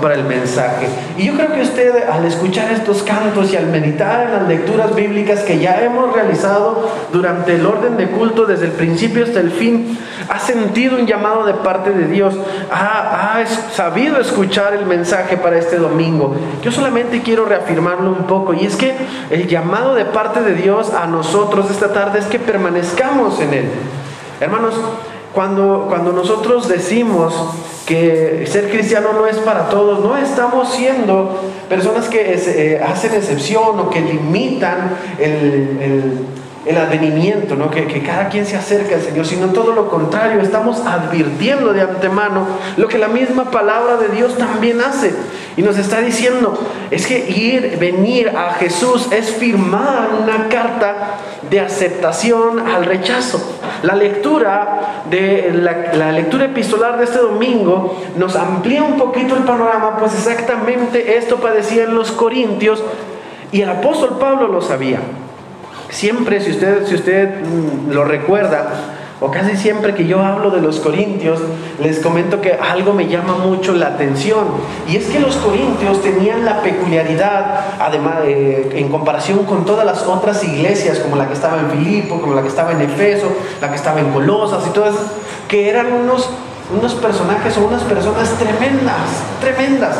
para el mensaje. Y yo creo que usted al escuchar estos cantos y al meditar en las lecturas bíblicas que ya hemos realizado durante el orden de culto desde el principio hasta el fin, ha sentido un llamado de parte de Dios, ha, ha sabido escuchar el mensaje para este domingo. Yo solamente quiero reafirmarlo un poco y es que el llamado de parte de Dios a nosotros esta tarde es que permanezcamos en Él. Hermanos, cuando, cuando nosotros decimos que ser cristiano no es para todos, no estamos siendo personas que eh, hacen excepción o que limitan el advenimiento, ¿no? que, que, cada quien se acerca al Señor, sino todo lo contrario, estamos advirtiendo de antemano lo que la misma palabra de Dios también hace. Y nos está diciendo, es que ir, venir a Jesús es firmar una carta de aceptación al rechazo. La lectura de la, lectura epistolar de este domingo nos amplía un poquito el panorama, pues exactamente esto padecían los corintios y el apóstol Pablo lo sabía. Siempre, si usted, si usted mm, lo recuerda, o casi siempre que yo hablo de los corintios, les comento que algo me llama mucho la atención. Y es que los corintios tenían la peculiaridad, además, en comparación con todas las otras iglesias, como la que estaba en Filipo, como la que estaba en Efeso, la que estaba en Colosas y todas, que eran unos, unos personajes o unas personas tremendas, tremendas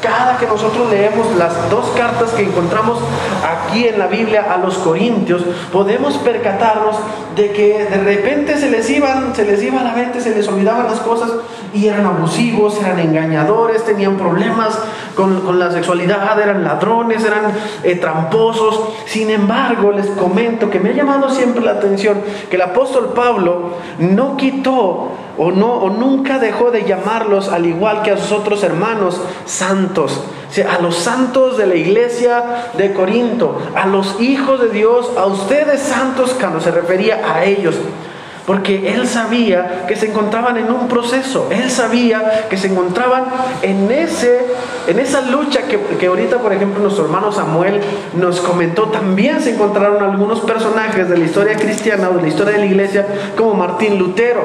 cada que nosotros leemos las dos cartas que encontramos aquí en la Biblia a los Corintios, podemos percatarnos de que de repente se les iban, se les iba la mente, se les olvidaban las cosas y eran abusivos, eran engañadores, tenían problemas con, la sexualidad, eran ladrones, eran eh, tramposos. Sin embargo, les comento que me ha llamado siempre la atención que el apóstol Pablo no quitó o no o nunca dejó de llamarlos al igual que a sus otros hermanos santos, a los santos de la iglesia de Corinto, a los hijos de Dios, a ustedes santos cuando se refería a ellos porque él sabía que se encontraban en un proceso, él sabía que se encontraban en, ese, en esa lucha que, que ahorita, por ejemplo, nuestro hermano Samuel nos comentó, también se encontraron algunos personajes de la historia cristiana o de la historia de la iglesia, como Martín Lutero,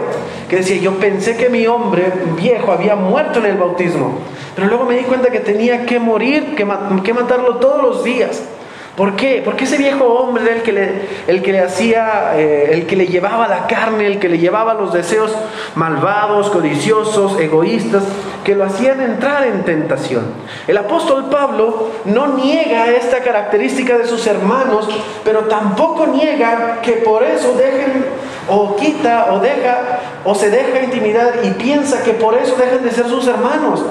que decía, yo pensé que mi hombre viejo había muerto en el bautismo, pero luego me di cuenta que tenía que morir, que, que matarlo todos los días. ¿Por qué? Porque ese viejo hombre el que le, el que le hacía, eh, el que le llevaba la carne, el que le llevaba los deseos malvados, codiciosos, egoístas, que lo hacían entrar en tentación. El apóstol Pablo no niega esta característica de sus hermanos, pero tampoco niega que por eso dejen o quita o deja o se deja intimidar y piensa que por eso dejan de ser sus hermanos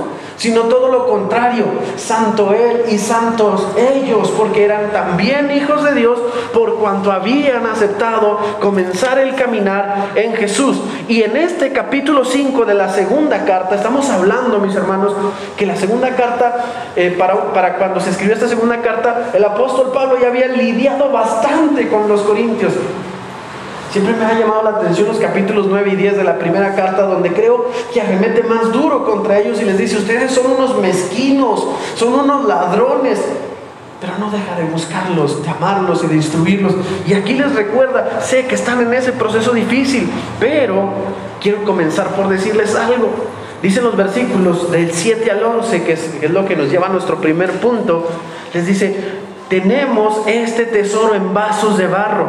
sino todo lo contrario, santo Él y santos ellos, porque eran también hijos de Dios por cuanto habían aceptado comenzar el caminar en Jesús. Y en este capítulo 5 de la segunda carta, estamos hablando, mis hermanos, que la segunda carta, eh, para, para cuando se escribió esta segunda carta, el apóstol Pablo ya había lidiado bastante con los corintios. Siempre me ha llamado la atención los capítulos 9 y 10 de la primera carta, donde creo que arremete más duro contra ellos y les dice, ustedes son unos mezquinos, son unos ladrones, pero no deja de buscarlos, de amarlos y de instruirlos. Y aquí les recuerda, sé que están en ese proceso difícil, pero quiero comenzar por decirles algo. Dicen los versículos del 7 al 11, que es, que es lo que nos lleva a nuestro primer punto, les dice, tenemos este tesoro en vasos de barro,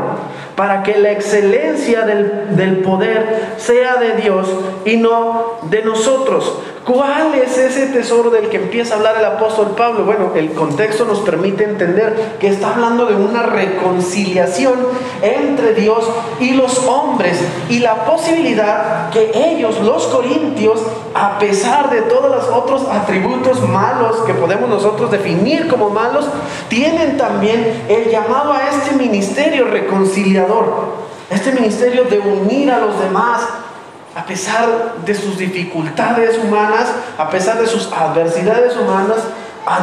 para que la excelencia del, del, poder sea de Dios y no de nosotros. ¿Cuál es ese tesoro del que empieza a hablar el apóstol Pablo? Bueno, el contexto nos permite entender que está hablando de una reconciliación entre Dios y los hombres y la posibilidad que ellos, los corintios, a pesar de todos los otros atributos malos que podemos nosotros definir como malos, tienen también el llamado a este ministerio este ministerio de unir a los demás a pesar de sus dificultades humanas, a pesar de sus adversidades humanas,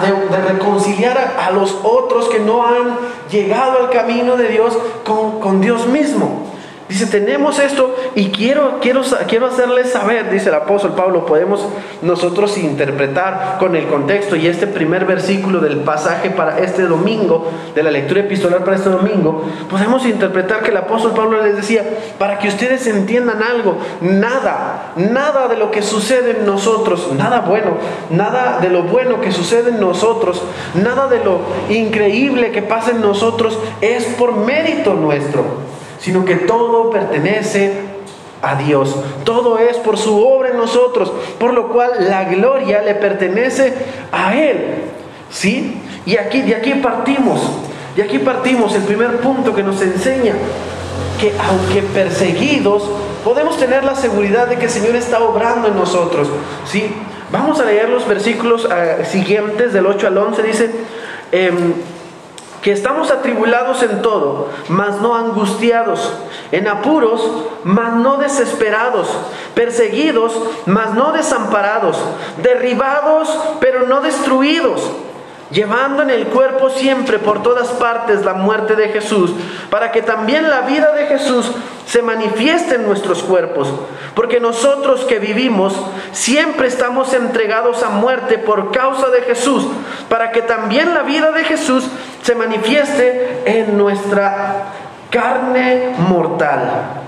de, reconciliar a, los otros que no han llegado al camino de Dios con Dios mismo. Dice, tenemos esto y quiero, quiero, quiero hacerles saber, dice el apóstol Pablo, podemos nosotros interpretar con el contexto y este primer versículo del pasaje para este domingo, de la lectura epistolar para este domingo, podemos interpretar que el apóstol Pablo les decía, para que ustedes entiendan algo, nada, nada de lo que sucede en nosotros, nada bueno, nada de lo bueno que sucede en nosotros, nada de lo increíble que pasa en nosotros es por mérito nuestro sino que todo pertenece a Dios. Todo es por su obra en nosotros, por lo cual la gloria le pertenece a Él. ¿Sí? Y aquí, de aquí partimos, de aquí partimos el primer punto que nos enseña que aunque perseguidos, podemos tener la seguridad de que el Señor está obrando en nosotros. ¿Sí? Vamos a leer los versículos eh, siguientes del 8 al 11. Dice, em, que estamos atribulados en todo, mas no angustiados, en apuros, mas no desesperados, perseguidos, mas no desamparados, derribados, pero no destruidos llevando en el cuerpo siempre por todas partes la muerte de Jesús, para que también la vida de Jesús se manifieste en nuestros cuerpos, porque nosotros que vivimos siempre estamos entregados a muerte por causa de Jesús, para que también la vida de Jesús se manifieste en nuestra carne mortal.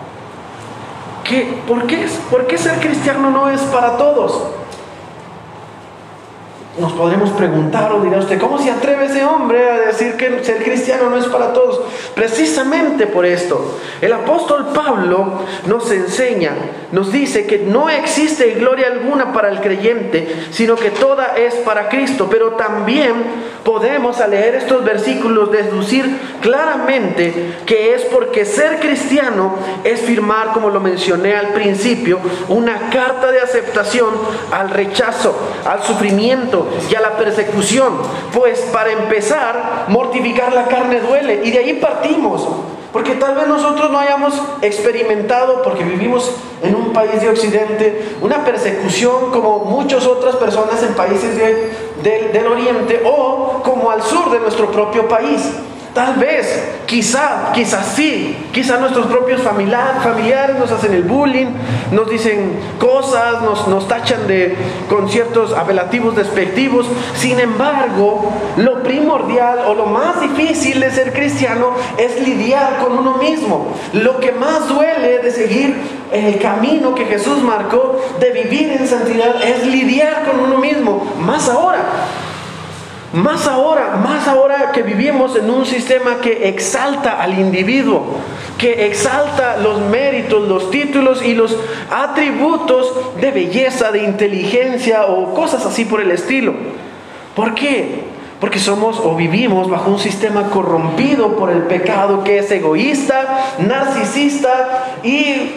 ¿Qué? ¿Por, qué, ¿Por qué ser cristiano no es para todos? Nos podremos preguntar o dirá usted, ¿cómo se atreve ese hombre a decir que ser cristiano no es para todos? Precisamente por esto, el apóstol Pablo nos enseña, nos dice que no existe gloria alguna para el creyente, sino que toda es para Cristo, pero también podemos al leer estos versículos deducir claramente que es porque ser cristiano es firmar, como lo mencioné al principio, una carta de aceptación al rechazo, al sufrimiento, y a la persecución. Pues para empezar, mortificar la carne duele y de ahí partimos. Porque tal vez nosotros no hayamos experimentado, porque vivimos en un país de Occidente, una persecución como muchas otras personas en países del Oriente o como al sur de nuestro propio país. Tal vez, quizá, quizás sí, quizá nuestros propios familiares nos hacen el bullying, nos dicen cosas, nos, tachan de, con ciertos apelativos despectivos. Sin embargo, lo primordial o lo más difícil de ser cristiano es lidiar con uno mismo. Lo que más duele de seguir el camino que Jesús marcó de vivir en santidad es lidiar con uno mismo. Más ahora, más ahora, más ahora que vivimos en un sistema que exalta al individuo, que exalta los méritos, los títulos y los atributos de belleza, de inteligencia o cosas así por el estilo. ¿Por qué? Porque somos o vivimos bajo un sistema corrompido por el pecado que es egoísta, narcisista y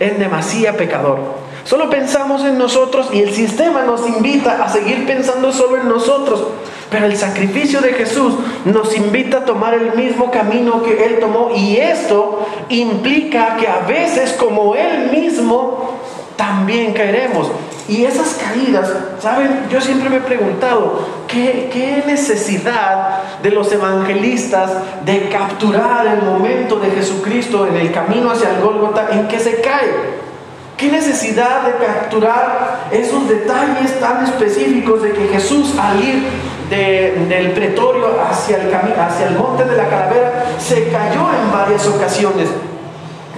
en demasía pecador. Solo pensamos en nosotros y el sistema nos invita a seguir pensando solo en nosotros. Pero el sacrificio de Jesús nos invita a tomar el mismo camino que Él tomó y esto implica que a veces como Él mismo también caeremos. Y esas caídas, ¿saben? Yo siempre me he preguntado, ¿qué, ¿qué, necesidad de los evangelistas de capturar el momento de Jesucristo en el camino hacia el Gólgota en que se cae? ¿Qué necesidad de capturar esos detalles tan específicos de que Jesús al ir del pretorio hacia el, hacia el monte de la calavera se cayó en varias ocasiones?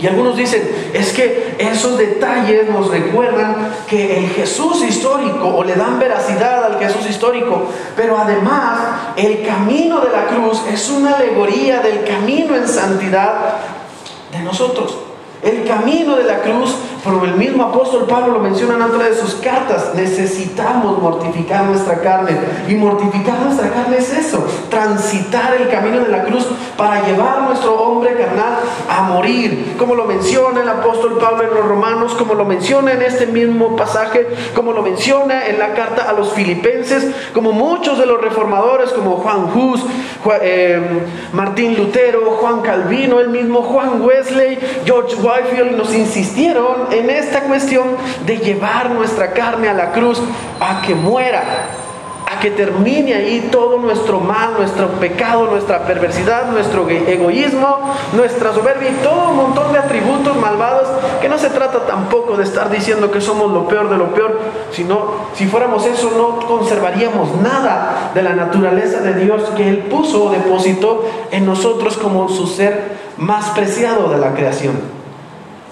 Y algunos dicen, es que esos detalles nos recuerdan que el Jesús histórico, o le dan veracidad al Jesús histórico, pero además el camino de la cruz es una alegoría del camino en santidad de nosotros. El camino de la cruz, como el mismo apóstol Pablo lo menciona en otra de sus cartas, necesitamos mortificar nuestra carne. Y mortificar nuestra carne es eso, transitar el camino de la cruz para llevar a nuestro hombre carnal a morir. Como lo menciona el apóstol Pablo en los Romanos, como lo menciona en este mismo pasaje, como lo menciona en la carta a los filipenses, como muchos de los reformadores, como Juan Hus, eh, Martín Lutero, Juan Calvino, el mismo Juan Wesley, George Whitefield nos insistieron en esta cuestión de llevar nuestra carne a la cruz a que muera, a que termine ahí todo nuestro mal, nuestro pecado, nuestra perversidad, nuestro egoísmo, nuestra soberbia y todo un montón de atributos malvados, que no se trata tampoco de estar diciendo que somos lo peor de lo peor, sino si fuéramos eso no conservaríamos nada de la naturaleza de Dios que Él puso o depositó en nosotros como su ser más preciado de la creación.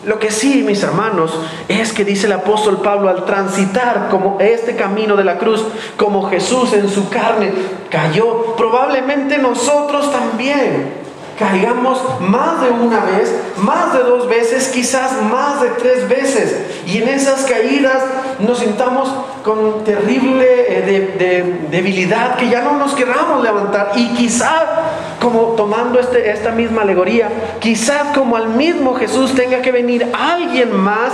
Lo que sí, mis hermanos, es que dice el apóstol Pablo al transitar como este camino de la cruz, como Jesús en su carne cayó, probablemente nosotros también caigamos más de una vez, más de dos veces, quizás más de tres veces. Y en esas caídas nos sintamos con terrible eh, debilidad, que ya no nos queramos levantar. Y quizás, como tomando este, esta misma alegoría, quizás como al mismo Jesús tenga que venir alguien más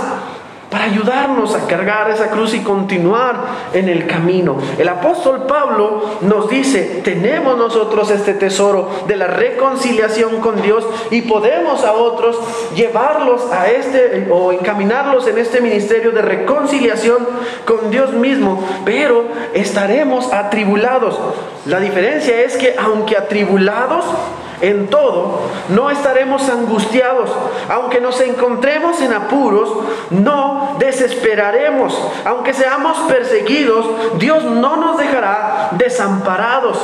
para ayudarnos a cargar esa cruz y continuar en el camino. El apóstol Pablo nos dice, tenemos nosotros este tesoro de la reconciliación con Dios y podemos a otros llevarlos a este o encaminarlos en este ministerio de reconciliación con Dios mismo, pero estaremos atribulados. La diferencia es que aunque atribulados, en todo, no estaremos angustiados. Aunque nos encontremos en apuros, no desesperaremos. Aunque seamos perseguidos, Dios no nos dejará desamparados.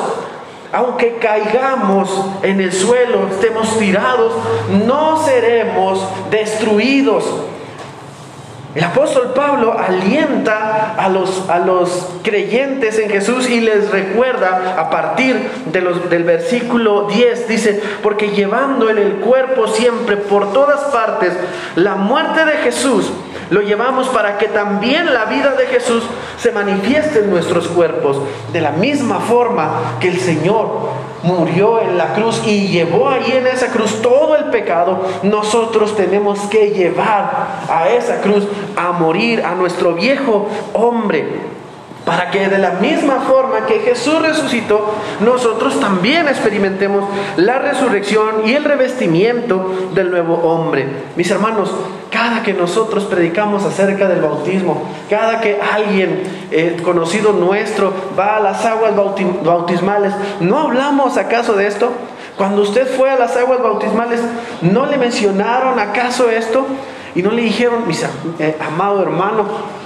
Aunque caigamos en el suelo, estemos tirados, no seremos destruidos. El apóstol Pablo alienta a los, a los creyentes en Jesús y les recuerda a partir de los, del versículo 10, dice, porque llevando en el cuerpo siempre por todas partes la muerte de Jesús, lo llevamos para que también la vida de Jesús se manifieste en nuestros cuerpos, de la misma forma que el Señor murió en la cruz y llevó ahí en esa cruz todo el pecado, nosotros tenemos que llevar a esa cruz a morir a nuestro viejo hombre para que de la misma forma que Jesús resucitó, nosotros también experimentemos la resurrección y el revestimiento del nuevo hombre. Mis hermanos, cada que nosotros predicamos acerca del bautismo, cada que alguien eh, conocido nuestro va a las aguas bautismales, ¿no hablamos acaso de esto? Cuando usted fue a las aguas bautismales, ¿no le mencionaron acaso esto? Y no le dijeron, mi eh, amado hermano,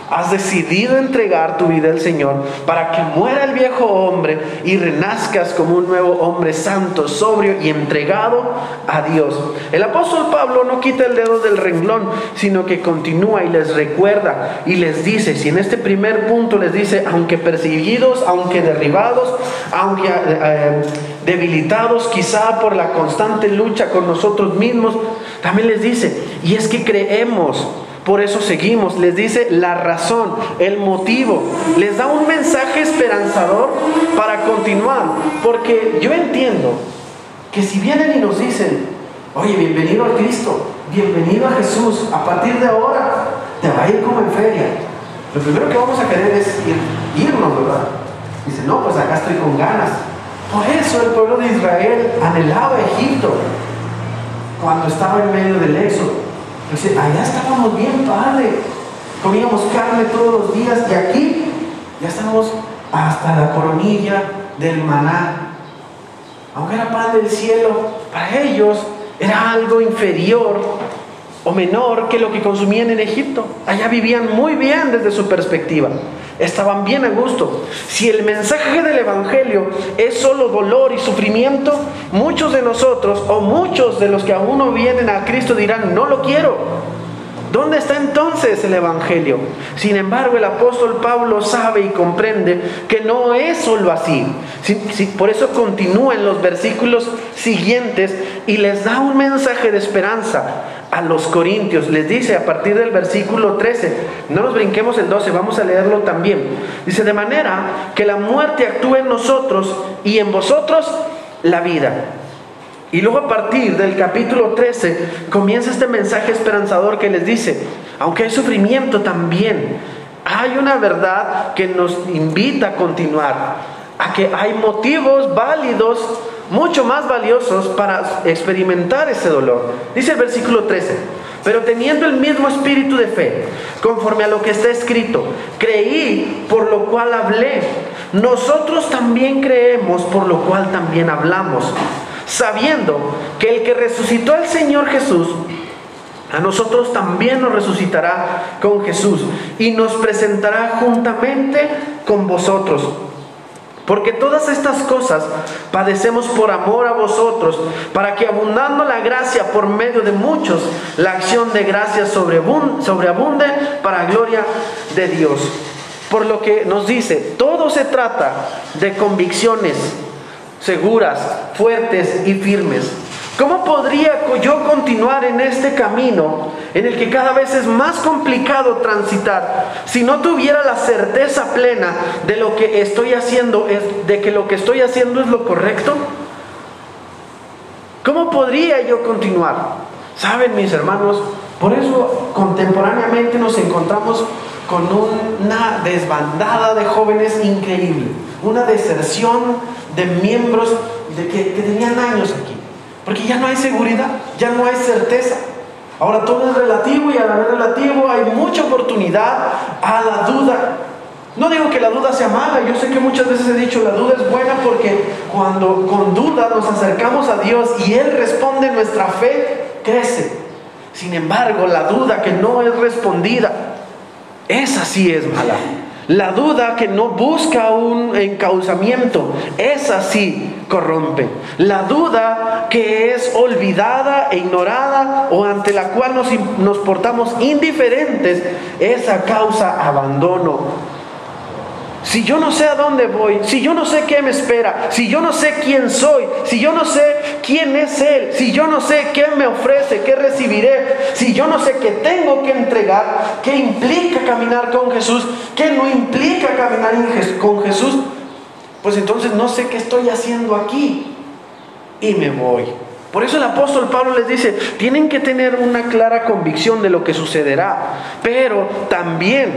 has decidido entregar tu vida al Señor para que muera el viejo hombre y renazcas como un nuevo hombre santo, sobrio y entregado a Dios. El apóstol Pablo no quita el dedo del renglón, sino que continúa y les recuerda y les dice, si en este primer punto les dice, aunque perseguidos, aunque derribados, aunque eh, debilitados quizá por la constante lucha con nosotros mismos, también les dice, y es que creemos por eso seguimos. Les dice la razón, el motivo. Les da un mensaje esperanzador para continuar. Porque yo entiendo que si vienen y nos dicen, oye, bienvenido a Cristo, bienvenido a Jesús, a partir de ahora te va a ir como en feria. Lo primero que vamos a querer es ir, irnos, ¿verdad? Dice, no, pues acá estoy con ganas. Por eso el pueblo de Israel anhelaba Egipto cuando estaba en medio del éxodo allá estábamos bien padre. Comíamos carne todos los días y aquí ya estamos hasta la coronilla del maná. Aunque era pan del cielo, para ellos era algo inferior o menor que lo que consumían en Egipto. Allá vivían muy bien desde su perspectiva. Estaban bien a gusto. Si el mensaje del Evangelio es solo dolor y sufrimiento, muchos de nosotros o muchos de los que aún no vienen a Cristo dirán, no lo quiero. ¿Dónde está entonces el Evangelio? Sin embargo, el apóstol Pablo sabe y comprende que no es solo así. por eso continúa en los versículos siguientes y les da un mensaje de esperanza a los corintios. Les dice a partir del versículo 13, no nos brinquemos el 12, vamos a leerlo también. Dice, de manera que la muerte actúe en nosotros y en vosotros la vida. Y luego a partir del capítulo 13 comienza este mensaje esperanzador que les dice, aunque hay sufrimiento también, hay una verdad que nos invita a continuar, a que hay motivos válidos mucho más valiosos para experimentar ese dolor. Dice el versículo 13, pero teniendo el mismo espíritu de fe, conforme a lo que está escrito, creí, por lo cual hablé, nosotros también creemos, por lo cual también hablamos, sabiendo que el que resucitó al Señor Jesús, a nosotros también nos resucitará con Jesús y nos presentará juntamente con vosotros. Porque todas estas cosas padecemos por amor a vosotros, para que abundando la gracia por medio de muchos, la acción de gracia sobreabunde para gloria de Dios. Por lo que nos dice, todo se trata de convicciones seguras, fuertes y firmes. ¿Cómo podría yo continuar en este camino en el que cada vez es más complicado transitar si no tuviera la certeza plena de lo que estoy haciendo, de que lo que estoy haciendo es lo correcto? ¿Cómo podría yo continuar? Saben, mis hermanos, por eso contemporáneamente nos encontramos con una desbandada de jóvenes increíble, una deserción de miembros de que, que tenían años aquí. Porque ya no hay seguridad, ya no hay certeza. Ahora todo es relativo y a la vez relativo hay mucha oportunidad a la duda. No digo que la duda sea mala, yo sé que muchas veces he dicho la duda es buena porque cuando con duda nos acercamos a Dios y Él responde, nuestra fe crece. Sin embargo, la duda que no es respondida, esa sí es mala. La duda que no busca un encauzamiento, esa sí corrompe. La duda que es olvidada e ignorada o ante la cual nos, nos portamos indiferentes, esa causa abandono si yo no sé a dónde voy, si yo no sé qué me espera, si yo no sé quién soy, si yo no sé quién es Él, si yo no sé qué me ofrece, qué recibiré, si yo no sé qué tengo que entregar, qué implica caminar con Jesús, qué no implica caminar con Jesús, pues entonces no sé qué estoy haciendo aquí. Y me voy. Por eso el apóstol Pablo les dice, tienen que tener una clara convicción de lo que sucederá, pero también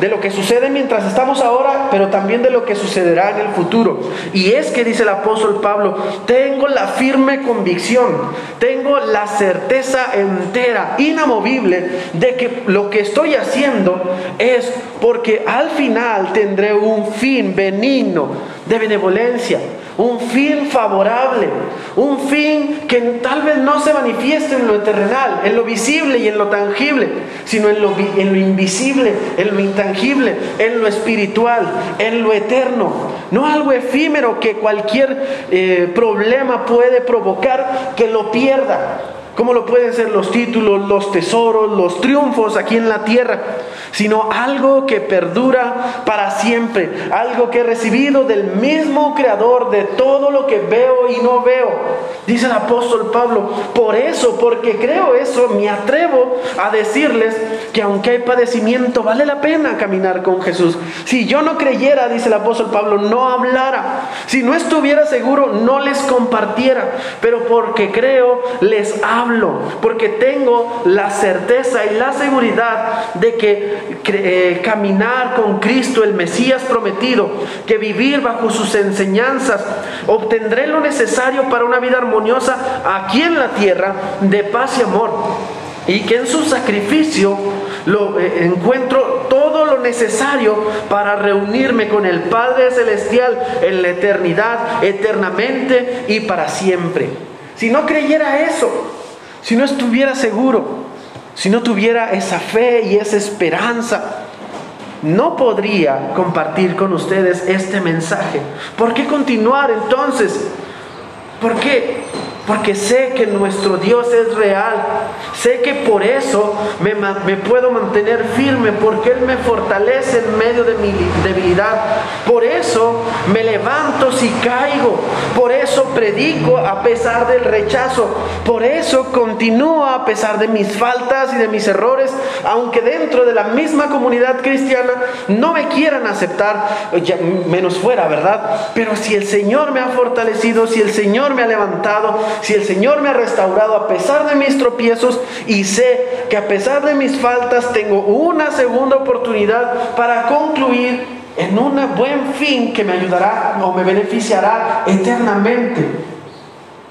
de lo que sucede mientras estamos ahora, pero también de lo que sucederá en el futuro. Y es que dice el apóstol Pablo, tengo la firme convicción, tengo la certeza entera, inamovible, de que lo que estoy haciendo es porque al final tendré un fin benigno de benevolencia un fin favorable, un fin que tal vez no se manifieste en lo terrenal, en lo visible y en lo tangible, sino en lo, en lo invisible, en lo intangible, en lo espiritual, en lo eterno. No algo efímero que cualquier eh, problema puede provocar que lo pierda como lo pueden ser los títulos, los tesoros, los triunfos aquí en la tierra, sino algo que perdura para siempre, algo que he recibido del mismo creador de todo lo que veo y no veo. Dice el apóstol Pablo, por eso, porque creo eso, me atrevo a decirles que aunque hay padecimiento, vale la pena caminar con Jesús. Si yo no creyera, dice el apóstol Pablo, no hablara. Si no estuviera seguro, no les compartiera. Pero porque creo, les hablo porque tengo la certeza y la seguridad de que eh, caminar con Cristo, el Mesías prometido, que vivir bajo sus enseñanzas, obtendré lo necesario para una vida armoniosa aquí en la tierra, de paz y amor. Y que en su sacrificio lo, eh, encuentro todo lo necesario para reunirme con el Padre Celestial en la eternidad, eternamente y para siempre. Si no creyera eso, si no estuviera seguro, si no tuviera esa fe y esa esperanza, no podría compartir con ustedes este mensaje. ¿Por qué continuar entonces? ¿Por qué? Porque sé que nuestro Dios es real. Sé que por eso me, me, puedo mantener firme, porque Él me fortalece en medio de mi debilidad. Por eso me levanto si caigo. Por eso predico a pesar del rechazo. Por eso continúo a pesar de mis faltas y de mis errores, aunque dentro de la misma comunidad cristiana no me quieran aceptar, menos fuera, ¿verdad? Pero si el Señor me ha fortalecido, si el Señor me ha levantado, si el Señor me ha restaurado a pesar de mis tropiezos y sé que a pesar de mis faltas tengo una segunda oportunidad para concluir en un buen fin que me ayudará o me beneficiará eternamente.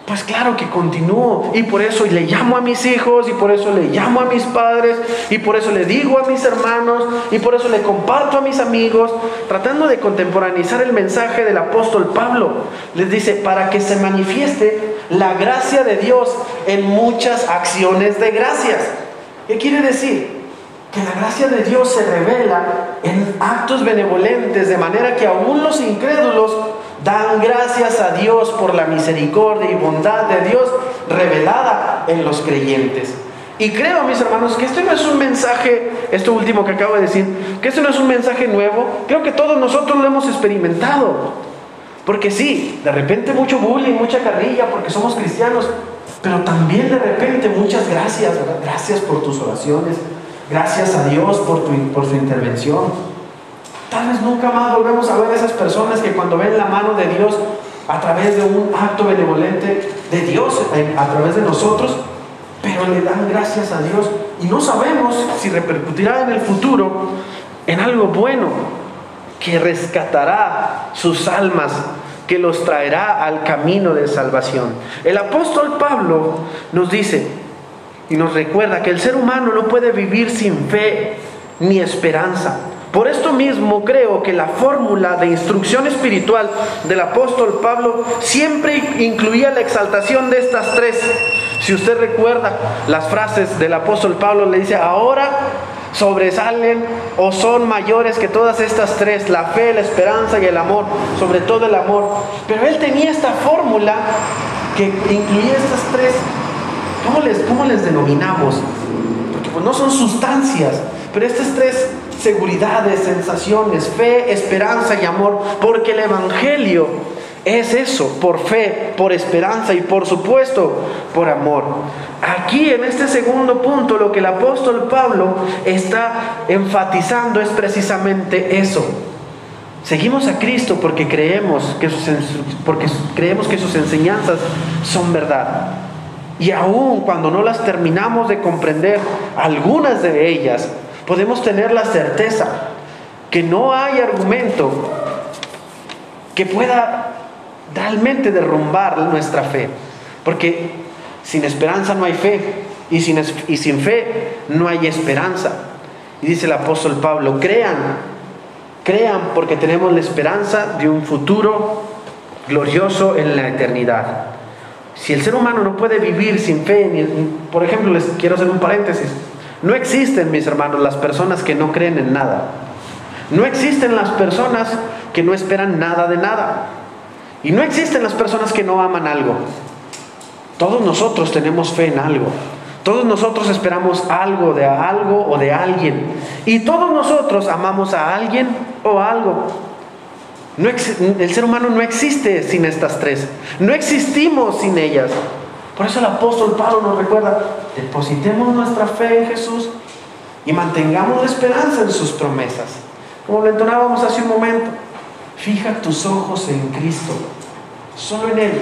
Pues claro que continúo y por eso le llamo a mis hijos y por eso le llamo a mis padres y por eso le digo a mis hermanos y por eso le comparto a mis amigos, tratando de contemporaneizar el mensaje del apóstol Pablo. Les dice, para que se manifieste la gracia de Dios en muchas acciones de gracias. ¿Qué quiere decir? Que la gracia de Dios se revela en actos benevolentes, de manera que aún los incrédulos Dan gracias a Dios por la misericordia y bondad de Dios revelada en los creyentes. Y creo, mis hermanos, que este no es un mensaje, esto último que acabo de decir, que esto no es un mensaje nuevo. Creo que todos nosotros lo hemos experimentado. Porque sí, de repente mucho bullying, mucha carrilla, porque somos cristianos, pero también de repente muchas gracias, Gracias por tus oraciones, gracias a Dios por, tu, por su intervención. Tal vez nunca más volvemos a ver a esas personas que cuando ven la mano de Dios a través de un acto benevolente de Dios, a través de nosotros, pero le dan gracias a Dios y no sabemos si repercutirá en el futuro en algo bueno que rescatará sus almas, que los traerá al camino de salvación. El apóstol Pablo nos dice y nos recuerda que el ser humano no puede vivir sin fe ni esperanza. Por esto mismo creo que la fórmula de instrucción espiritual del apóstol Pablo siempre incluía la exaltación de estas tres. Si usted recuerda las frases del apóstol Pablo, le dice, ahora sobresalen o son mayores que todas estas tres, la fe, la esperanza y el amor, sobre todo el amor. Pero él tenía esta fórmula que incluía estas tres. ¿Cómo les, cómo les denominamos? Porque pues no son sustancias, pero estas tres seguridades, sensaciones, fe, esperanza y amor, porque el Evangelio es eso, por fe, por esperanza y por supuesto por amor. Aquí en este segundo punto lo que el apóstol Pablo está enfatizando es precisamente eso. Seguimos a Cristo porque creemos que sus, porque creemos que sus enseñanzas son verdad. Y aun cuando no las terminamos de comprender, algunas de ellas, podemos tener la certeza que no hay argumento que pueda realmente derrumbar nuestra fe. Porque sin esperanza no hay fe y sin, fe no hay esperanza. Y dice el apóstol Pablo, crean, crean porque tenemos la esperanza de un futuro glorioso en la eternidad. Si el ser humano no puede vivir sin fe, por ejemplo, les quiero hacer un paréntesis, no existen, mis hermanos, las personas que no creen en nada. No existen las personas que no esperan nada de nada. Y no existen las personas que no aman algo. Todos nosotros tenemos fe en algo. Todos nosotros esperamos algo de algo o de alguien. Y todos nosotros amamos a alguien o algo. el ser humano no existe sin estas tres. No existimos sin ellas. Por eso el apóstol Pablo nos recuerda, depositemos nuestra fe en Jesús y mantengamos la esperanza en sus promesas. Como lo entonábamos hace un momento, fija tus ojos en Cristo, solo en Él.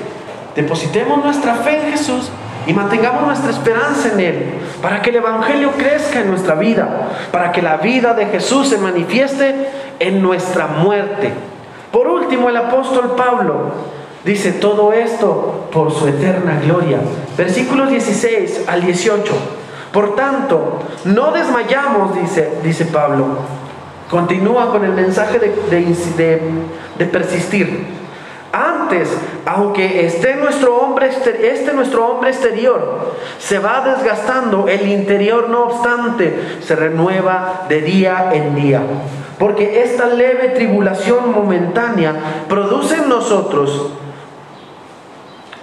Depositemos nuestra fe en Jesús y mantengamos nuestra esperanza en Él, para que el Evangelio crezca en nuestra vida, para que la vida de Jesús se manifieste en nuestra muerte. Por último, el apóstol Pablo Dice todo esto por su eterna gloria. Versículos 16 al 18. Por tanto, no desmayamos, dice, dice Pablo. Continúa con el mensaje de, de, persistir. Antes, aunque esté nuestro hombre, este nuestro hombre exterior se va desgastando, el interior no obstante se renueva de día en día. Porque esta leve tribulación momentánea produce en nosotros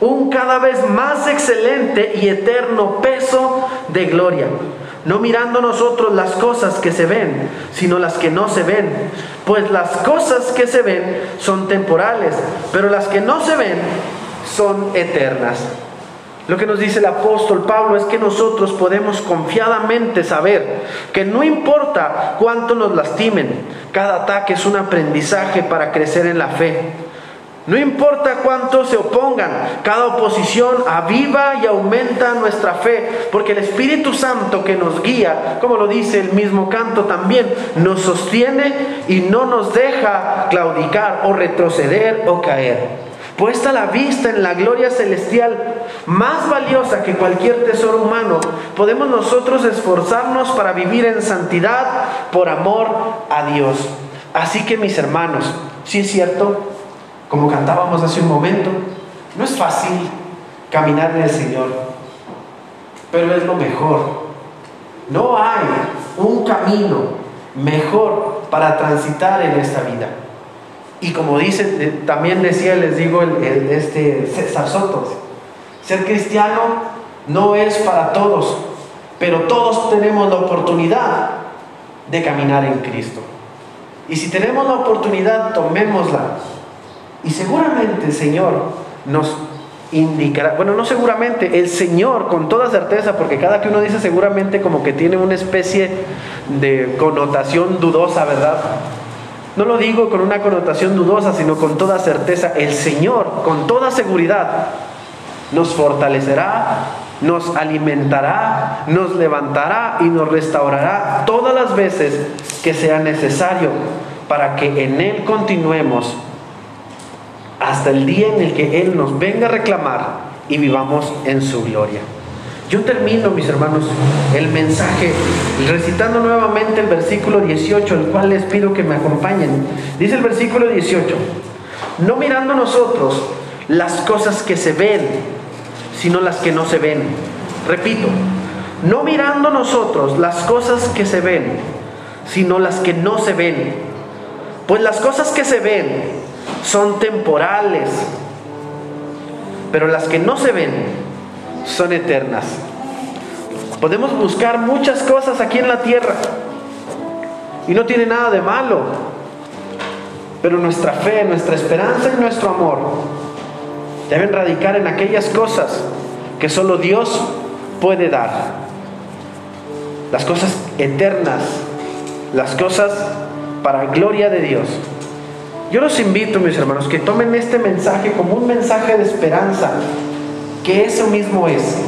un cada vez más excelente y eterno peso de gloria, no mirando nosotros las cosas que se ven, sino las que no se ven, pues las cosas que se ven son temporales, pero las que no se ven son eternas. Lo que nos dice el apóstol Pablo es que nosotros podemos confiadamente saber que no importa cuánto nos lastimen, cada ataque es un aprendizaje para crecer en la fe. No importa cuánto se opongan, cada oposición aviva y aumenta nuestra fe, porque el Espíritu Santo que nos guía, como lo dice el mismo canto también, nos sostiene y no nos deja claudicar o retroceder o caer. puesta la vista en la gloria celestial más valiosa que cualquier tesoro humano, podemos nosotros esforzarnos para vivir en santidad por amor a Dios. Así que mis hermanos, si es cierto, como cantábamos hace un momento, no es fácil caminar en el Señor, pero es lo mejor. No hay un camino mejor para transitar en esta vida. Y como dice, eh, también decía, les digo, el, este César ser cristiano no es para todos, pero todos tenemos la oportunidad de caminar en Cristo. Y si tenemos la oportunidad, tomémosla. Y seguramente el Señor nos indicará, bueno, no seguramente, el Señor con toda certeza, porque cada que uno dice seguramente como que tiene una especie de connotación dudosa, ¿verdad? No lo digo con una connotación dudosa, sino con toda certeza. El Señor, con toda seguridad, nos fortalecerá, nos alimentará, nos levantará y nos restaurará todas las veces que sea necesario para que en Él continuemos hasta el día en el que Él nos venga a reclamar y vivamos en su gloria. Yo termino, mis hermanos, el mensaje recitando nuevamente el versículo 18, el cual les pido que me acompañen. Dice el versículo 18, no mirando nosotros las cosas que se ven, sino las que no se ven. Repito, no mirando nosotros las cosas que se ven, sino las que no se ven. Pues las cosas que se ven son temporales, pero las que no se ven son eternas. Podemos buscar muchas cosas aquí en la tierra y no tiene nada de malo, pero nuestra fe, nuestra esperanza y nuestro amor deben radicar en aquellas cosas que solo Dios puede dar. Las cosas eternas, las cosas para gloria de Dios. Yo los invito, mis hermanos, que tomen este mensaje como un mensaje de esperanza, que eso mismo es.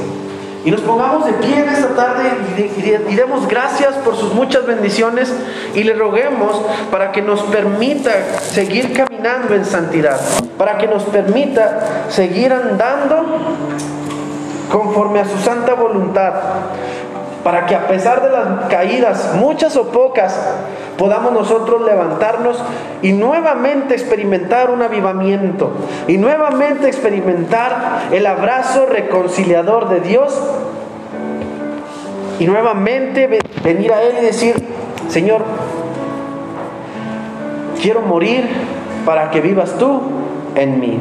Y nos pongamos de pie en esta tarde y, demos gracias por sus muchas bendiciones y le roguemos para que nos permita seguir caminando en santidad, para que nos permita seguir andando conforme a su santa voluntad, para que a pesar de las caídas, muchas o pocas, podamos nosotros levantarnos y nuevamente experimentar un avivamiento y nuevamente experimentar el abrazo reconciliador de Dios y nuevamente venir a Él y decir, Señor, quiero morir para que vivas tú en mí.